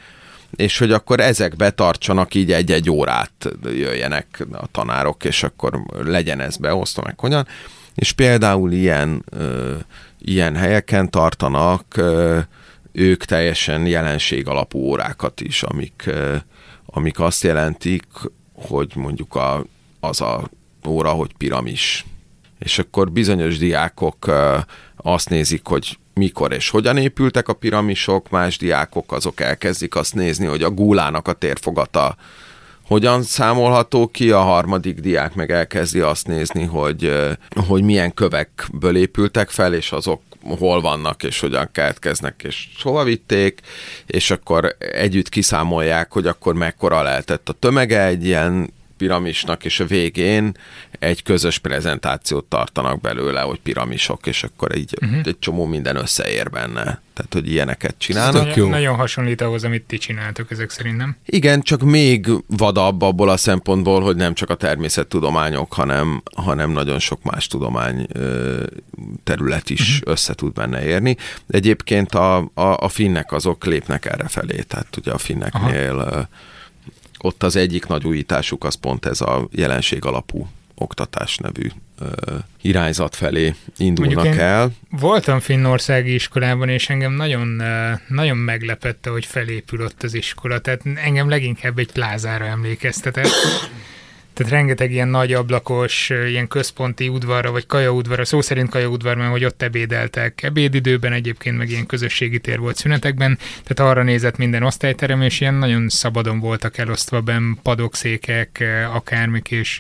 és hogy akkor ezek betartsanak így egy-egy órát jöjjenek a tanárok, és akkor legyen ez beosztva, meg hogyan. És például ilyen, ö, ilyen helyeken tartanak ö, ők teljesen jelenség alapú órákat is, amik, amik azt jelentik, hogy mondjuk a, az a óra, hogy piramis. És akkor bizonyos diákok azt nézik, hogy mikor és hogyan épültek a piramisok, más diákok azok elkezdik azt nézni, hogy a gúlának a térfogata hogyan számolható ki, a harmadik diák meg elkezdi azt nézni, hogy, hogy milyen kövekből épültek fel, és azok hol vannak, és hogyan keletkeznek, és hova vitték, és akkor együtt kiszámolják, hogy akkor mekkora lehetett a tömege egy ilyen piramisnak, és a végén egy közös prezentációt tartanak belőle, hogy piramisok, és akkor így uh-huh. egy csomó minden összeér benne. Tehát, hogy ilyeneket csinálnak. Nagyon, jó. nagyon hasonlít ahhoz, amit ti csináltok ezek szerint, nem? Igen, csak még vadabb abból a szempontból, hogy nem csak a természettudományok, hanem, hanem nagyon sok más tudomány terület is uh-huh. össze tud benne érni. Egyébként a, a, a finnek azok lépnek erre felé, tehát ugye a finneknél Aha ott az egyik nagy újításuk az pont ez a jelenség alapú oktatás nevű ö, irányzat felé indulnak el. Voltam Finnországi iskolában, és engem nagyon, nagyon meglepette, hogy felépül ott az iskola. Tehát engem leginkább egy plázára emlékeztetett. Tehát rengeteg ilyen nagy ablakos, ilyen központi udvarra, vagy kajaudvarra, szó szerint kajaudvar, mert hogy ott ebédeltek. Ebédidőben, egyébként meg ilyen közösségi tér volt szünetekben, tehát arra nézett minden osztályterem, és ilyen nagyon szabadon voltak elosztva ben padokszékek, akármik, és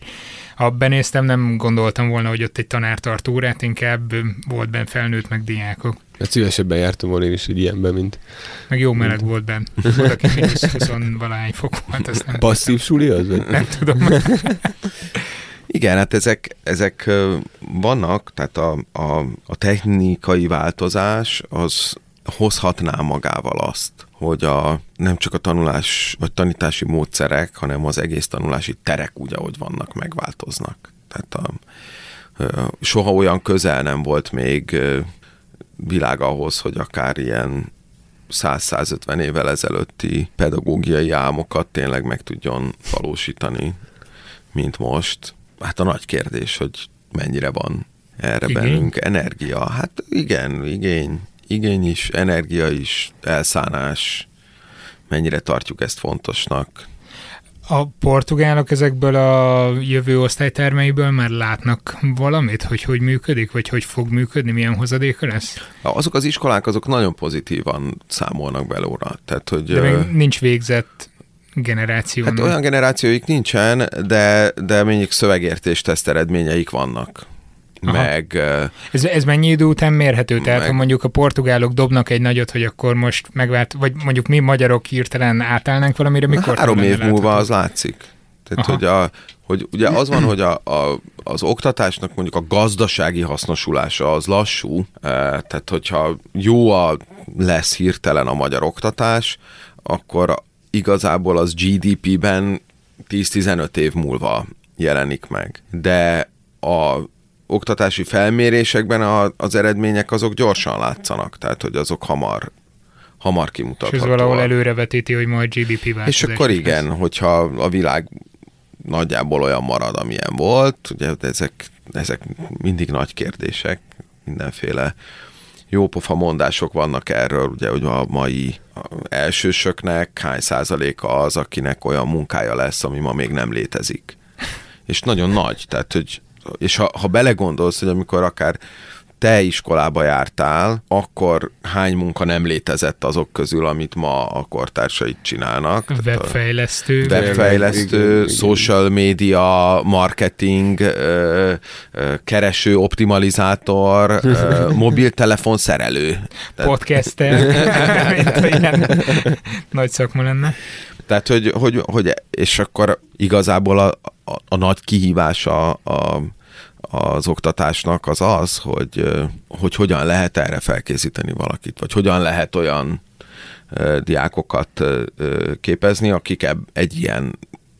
ha benéztem, nem gondoltam volna, hogy ott egy tanár tart órát, inkább volt benn felnőtt meg diákok. Hát szívesebben jártam volna én is egy ilyenben, mint... Meg jó meleg mint... volt benn. Volt, aki 20 valahány fok volt. Azt nem Passzív suli az? Nem tudom. Igen, hát ezek, ezek vannak, tehát a, a, a technikai változás az hozhatná magával azt, hogy a, nem csak a tanulás vagy tanítási módszerek, hanem az egész tanulási terek úgy, ahogy vannak, megváltoznak. Tehát a, soha olyan közel nem volt még világ ahhoz, hogy akár ilyen 100-150 évvel ezelőtti pedagógiai álmokat tényleg meg tudjon valósítani, mint most. Hát a nagy kérdés, hogy mennyire van erre igény? bennünk energia. Hát igen, igény, igény is, energia is, elszánás, mennyire tartjuk ezt fontosnak. A portugálok ezekből a jövő osztálytermeiből már látnak valamit, hogy hogy működik, vagy hogy fog működni, milyen hozadéka lesz? Azok az iskolák, azok nagyon pozitívan számolnak belóra. Tehát, hogy, de még nincs végzett generáció. Hát olyan generációik nincsen, de, de mondjuk szövegértés teszt eredményeik vannak. Aha. meg... Ez, ez mennyi idő után mérhető? Tehát meg, ha mondjuk a portugálok dobnak egy nagyot, hogy akkor most megvált, vagy mondjuk mi magyarok hirtelen átállnánk valamire, mikor? Három év múlva az látszik. Tehát, hogy, a, hogy ugye az van, hogy a, a, az oktatásnak mondjuk a gazdasági hasznosulása az lassú, tehát hogyha jó a, lesz hirtelen a magyar oktatás, akkor igazából az GDP-ben 10-15 év múlva jelenik meg. De a oktatási felmérésekben a, az eredmények azok gyorsan látszanak, tehát hogy azok hamar hamar kimutathatóak. És ez valahol előrevetíti, hogy majd GDP változás. És akkor igen, lesz. hogyha a világ nagyjából olyan marad, amilyen volt, ugye ezek, ezek mindig nagy kérdések, mindenféle jópofa mondások vannak erről, ugye, hogy a mai elsősöknek hány százaléka az, akinek olyan munkája lesz, ami ma még nem létezik. És nagyon nagy, tehát hogy és ha, ha belegondolsz, hogy amikor akár te iskolába jártál, akkor hány munka nem létezett azok közül, amit ma a kortársait csinálnak? Webfejlesztő. Webfejlesztő, social media, marketing, kereső, optimalizátor, mobiltelefon szerelő. Podcaster. Nagy szakma lenne. Tehát, hogy, hogy, hogy és akkor igazából a, a, a nagy kihívása a, az oktatásnak az az, hogy, hogy hogyan lehet erre felkészíteni valakit, vagy hogyan lehet olyan diákokat képezni, akik egy ilyen,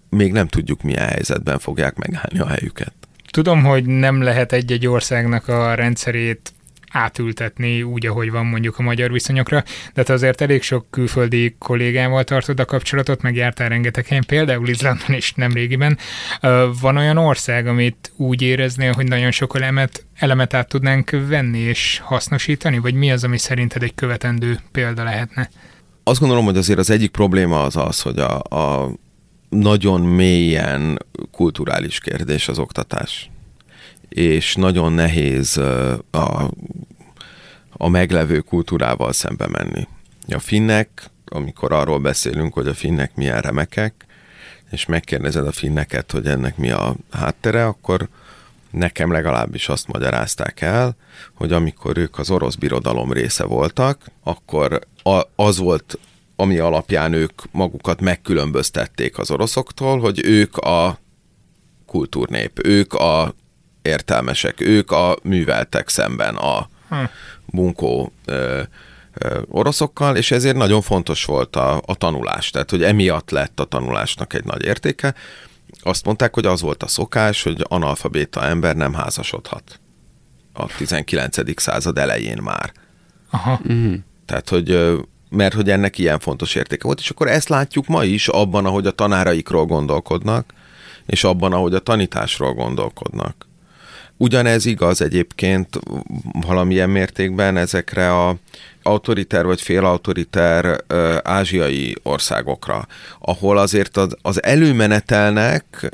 még nem tudjuk milyen helyzetben fogják megállni a helyüket. Tudom, hogy nem lehet egy-egy országnak a rendszerét átültetni úgy, ahogy van mondjuk a magyar viszonyokra, de te azért elég sok külföldi kollégával tartod a kapcsolatot, meg jártál rengeteg helyen, például Izlandon is nem régiben. Van olyan ország, amit úgy éreznél, hogy nagyon sok elemet, elemet át tudnánk venni és hasznosítani, vagy mi az, ami szerinted egy követendő példa lehetne? Azt gondolom, hogy azért az egyik probléma az az, hogy a, a nagyon mélyen kulturális kérdés az oktatás és nagyon nehéz a, a meglevő kultúrával szembe menni. A finnek, amikor arról beszélünk, hogy a finnek milyen remekek, és megkérdezed a finneket, hogy ennek mi a háttere, akkor nekem legalábbis azt magyarázták el, hogy amikor ők az orosz birodalom része voltak, akkor az volt, ami alapján ők magukat megkülönböztették az oroszoktól, hogy ők a kultúrnép, ők a értelmesek, ők a műveltek szemben a hm. bunkó ö, ö, oroszokkal, és ezért nagyon fontos volt a, a tanulás, tehát hogy emiatt lett a tanulásnak egy nagy értéke. Azt mondták, hogy az volt a szokás, hogy analfabéta ember nem házasodhat a 19. század elején már. Aha. Mm. Tehát, hogy mert hogy ennek ilyen fontos értéke volt, és akkor ezt látjuk ma is abban, ahogy a tanáraikról gondolkodnak, és abban, ahogy a tanításról gondolkodnak. Ugyanez igaz egyébként valamilyen mértékben ezekre a autoriter vagy félautoriter ázsiai országokra, ahol azért az, az előmenetelnek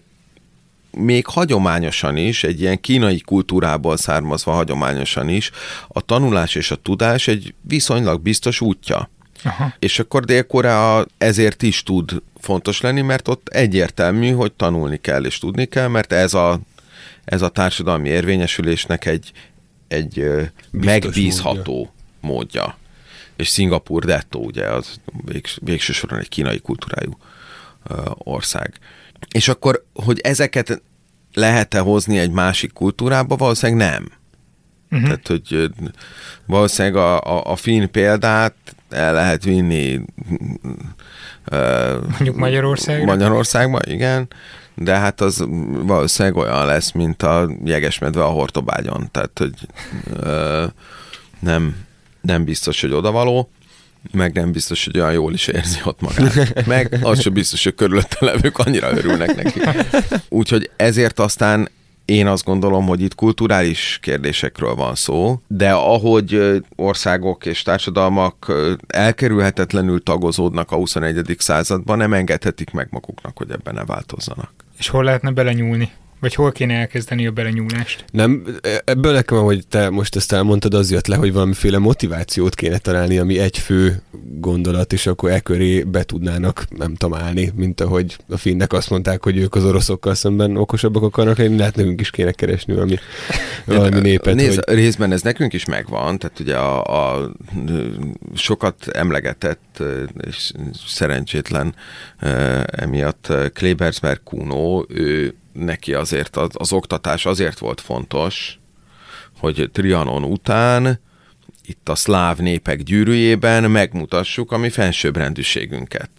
még hagyományosan is, egy ilyen kínai kultúrából származva hagyományosan is, a tanulás és a tudás egy viszonylag biztos útja. Aha. És akkor Dél-Korea ezért is tud fontos lenni, mert ott egyértelmű, hogy tanulni kell és tudni kell, mert ez a, ez a társadalmi érvényesülésnek egy, egy megbízható módja. módja. És Szingapur dettó, ugye, az végs, végső soron egy kínai kultúrájú ország. És akkor, hogy ezeket lehet-e hozni egy másik kultúrába? Valószínűleg nem. Uh-huh. Tehát, hogy valószínűleg a, a, a finn példát el lehet vinni mondjuk Magyarországba. Magyarországba, igen, de hát az valószínűleg olyan lesz, mint a jegesmedve a hortobágyon, tehát, hogy nem, nem biztos, hogy odavaló meg nem biztos, hogy olyan jól is érzi ott magát. Meg az sem biztos, hogy körülötte levők annyira örülnek neki. Úgyhogy ezért aztán én azt gondolom, hogy itt kulturális kérdésekről van szó, de ahogy országok és társadalmak elkerülhetetlenül tagozódnak a 21. században, nem engedhetik meg maguknak, hogy ebben ne változzanak. És hol lehetne belenyúlni? Vagy hol kéne elkezdeni a belenyúlást? Nem, ebből nekem, hogy te most ezt elmondtad, az jött le, hogy valamiféle motivációt kéne találni, ami egy fő gondolat, és akkor e köré be tudnának, nem tudom, állni, mint ahogy a finnek azt mondták, hogy ők az oroszokkal szemben okosabbak akarnak lenni, lehet nekünk is kéne keresni valami, valami népet. Nézd, hogy... részben ez nekünk is megvan, tehát ugye a, a sokat emlegetett és szerencsétlen emiatt Klebersberg Kuno, ő neki azért az, az oktatás azért volt fontos, hogy Trianon után itt a szláv népek gyűrűjében megmutassuk a mi fensőbbrendűségünket.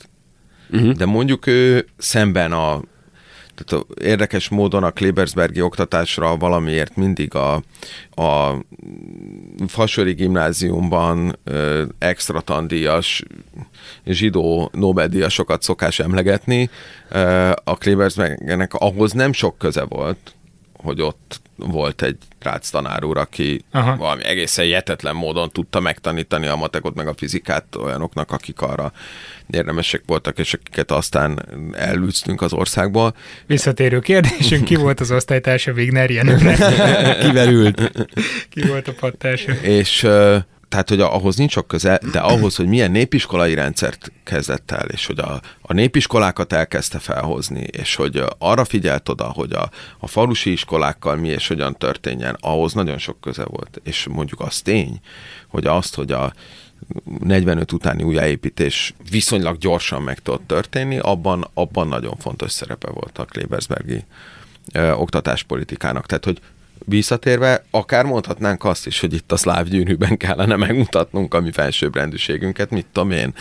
Uh-huh. De mondjuk ő szemben a tehát érdekes módon a Klebersbergi oktatásra valamiért mindig a, a Fasori gimnáziumban ö, extra tandíjas zsidó Nobel-díjasokat szokás emlegetni. Ö, a Klebersbergnek ahhoz nem sok köze volt, hogy ott volt egy Rácz tanár úr, aki Aha. valami egészen jetetlen módon tudta megtanítani a matekot meg a fizikát olyanoknak, akik arra érdemesek voltak, és akiket aztán elűztünk az országból. Visszatérő kérdésünk, ki volt az osztálytársa Wigner Jenőnek? Kivel ült? Ki volt a pattársa? És tehát, hogy ahhoz nincs sok köze, de ahhoz, hogy milyen népiskolai rendszert kezdett el, és hogy a, a népiskolákat elkezdte felhozni, és hogy arra figyelt oda, hogy a, a falusi iskolákkal mi és hogyan történjen, ahhoz nagyon sok köze volt. És mondjuk az tény, hogy azt, hogy a 45 utáni újjáépítés viszonylag gyorsan meg tudott történni, abban, abban nagyon fontos szerepe volt a Klebersbergi oktatáspolitikának. Tehát, hogy visszatérve, akár mondhatnánk azt is, hogy itt a szláv gyűrűben kellene megmutatnunk a mi felsőbbrendűségünket, mit tudom én.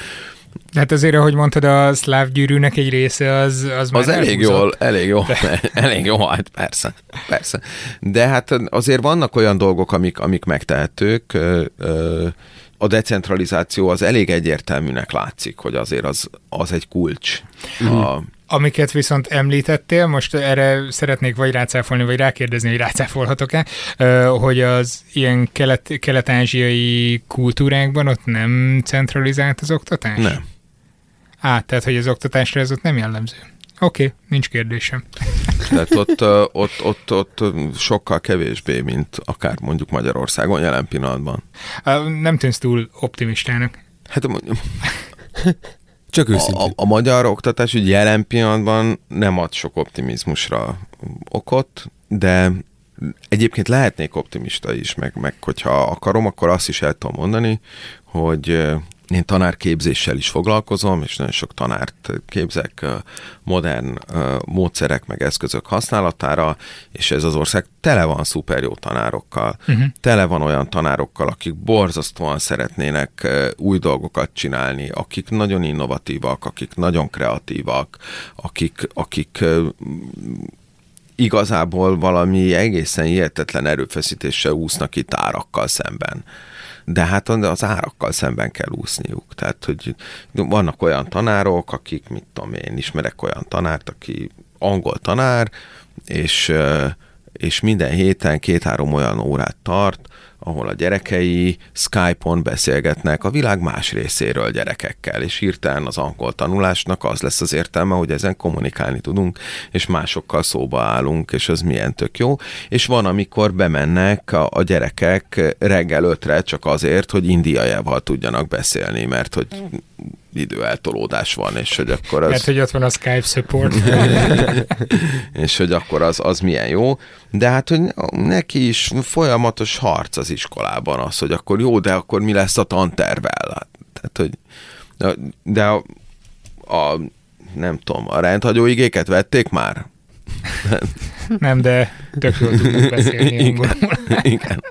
Hát azért, ahogy mondtad, a szláv gyűrűnek egy része az Az, az elég jól, elég jó, De... elég jó, hát persze, persze. De hát azért vannak olyan dolgok, amik, amik megtehetők, a decentralizáció az elég egyértelműnek látszik, hogy azért az, az egy kulcs. Mm. A, Amiket viszont említettél, most erre szeretnék vagy rácáfolni, vagy rákérdezni, hogy rácáfolhatok-e, hogy az ilyen kelet, kelet-ázsiai kultúrákban ott nem centralizált az oktatás? Nem. Á, tehát, hogy az oktatásra ez ott nem jellemző. Oké, okay, nincs kérdésem. Tehát ott, ott, ott, ott sokkal kevésbé, mint akár mondjuk Magyarországon jelen pillanatban. Nem tűnsz túl optimistának. Hát csak őszintén. A, a, a magyar oktatás úgy jelen pillanatban nem ad sok optimizmusra okot, de egyébként lehetnék optimista is, meg, meg hogyha akarom, akkor azt is el tudom mondani, hogy én tanárképzéssel is foglalkozom, és nagyon sok tanárt képzek modern módszerek meg eszközök használatára, és ez az ország tele van szuper jó tanárokkal. Uh-huh. Tele van olyan tanárokkal, akik borzasztóan szeretnének új dolgokat csinálni, akik nagyon innovatívak, akik nagyon kreatívak, akik, akik igazából valami egészen hihetetlen erőfeszítéssel úsznak itt árakkal szemben de hát az árakkal szemben kell úszniuk. Tehát, hogy vannak olyan tanárok, akik, mit tudom én, ismerek olyan tanárt, aki angol tanár, és, és minden héten két-három olyan órát tart, ahol a gyerekei Skype-on beszélgetnek a világ más részéről gyerekekkel, és hirtelen az angol tanulásnak az lesz az értelme, hogy ezen kommunikálni tudunk, és másokkal szóba állunk, és az milyen tök jó. És van, amikor bemennek a, a gyerekek reggel ötre csak azért, hogy indiaiával tudjanak beszélni, mert hogy időeltolódás van, és hogy akkor az... Mert hogy ott van a Skype support. és hogy akkor az, az milyen jó. De hát, hogy neki is folyamatos harc az iskolában az, hogy akkor jó, de akkor mi lesz a tantervel? Tehát, hogy de a, a nem tudom, a rendhagyó igéket vették már? Nem, de tök jól tudunk beszélni igen, igen.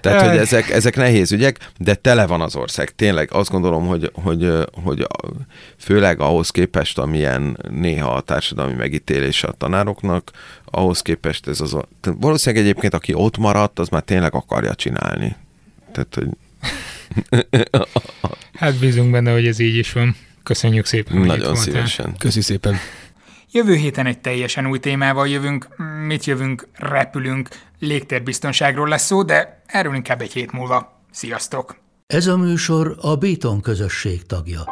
Tehát, hogy ezek, ezek nehéz ügyek, de tele van az ország. Tényleg azt gondolom, hogy, hogy, hogy főleg ahhoz képest, amilyen néha a társadalmi megítélése a tanároknak, ahhoz képest ez az... Valószínűleg egyébként, aki ott maradt, az már tényleg akarja csinálni. Tehát, hogy... hát bízunk benne, hogy ez így is van. Köszönjük szépen. Nagyon szívesen. Köszi szépen. Jövő héten egy teljesen új témával jövünk. Mit jövünk? Repülünk. Légtérbiztonságról lesz szó, de erről inkább egy hét múlva. Sziasztok! Ez a műsor a Béton közösség tagja.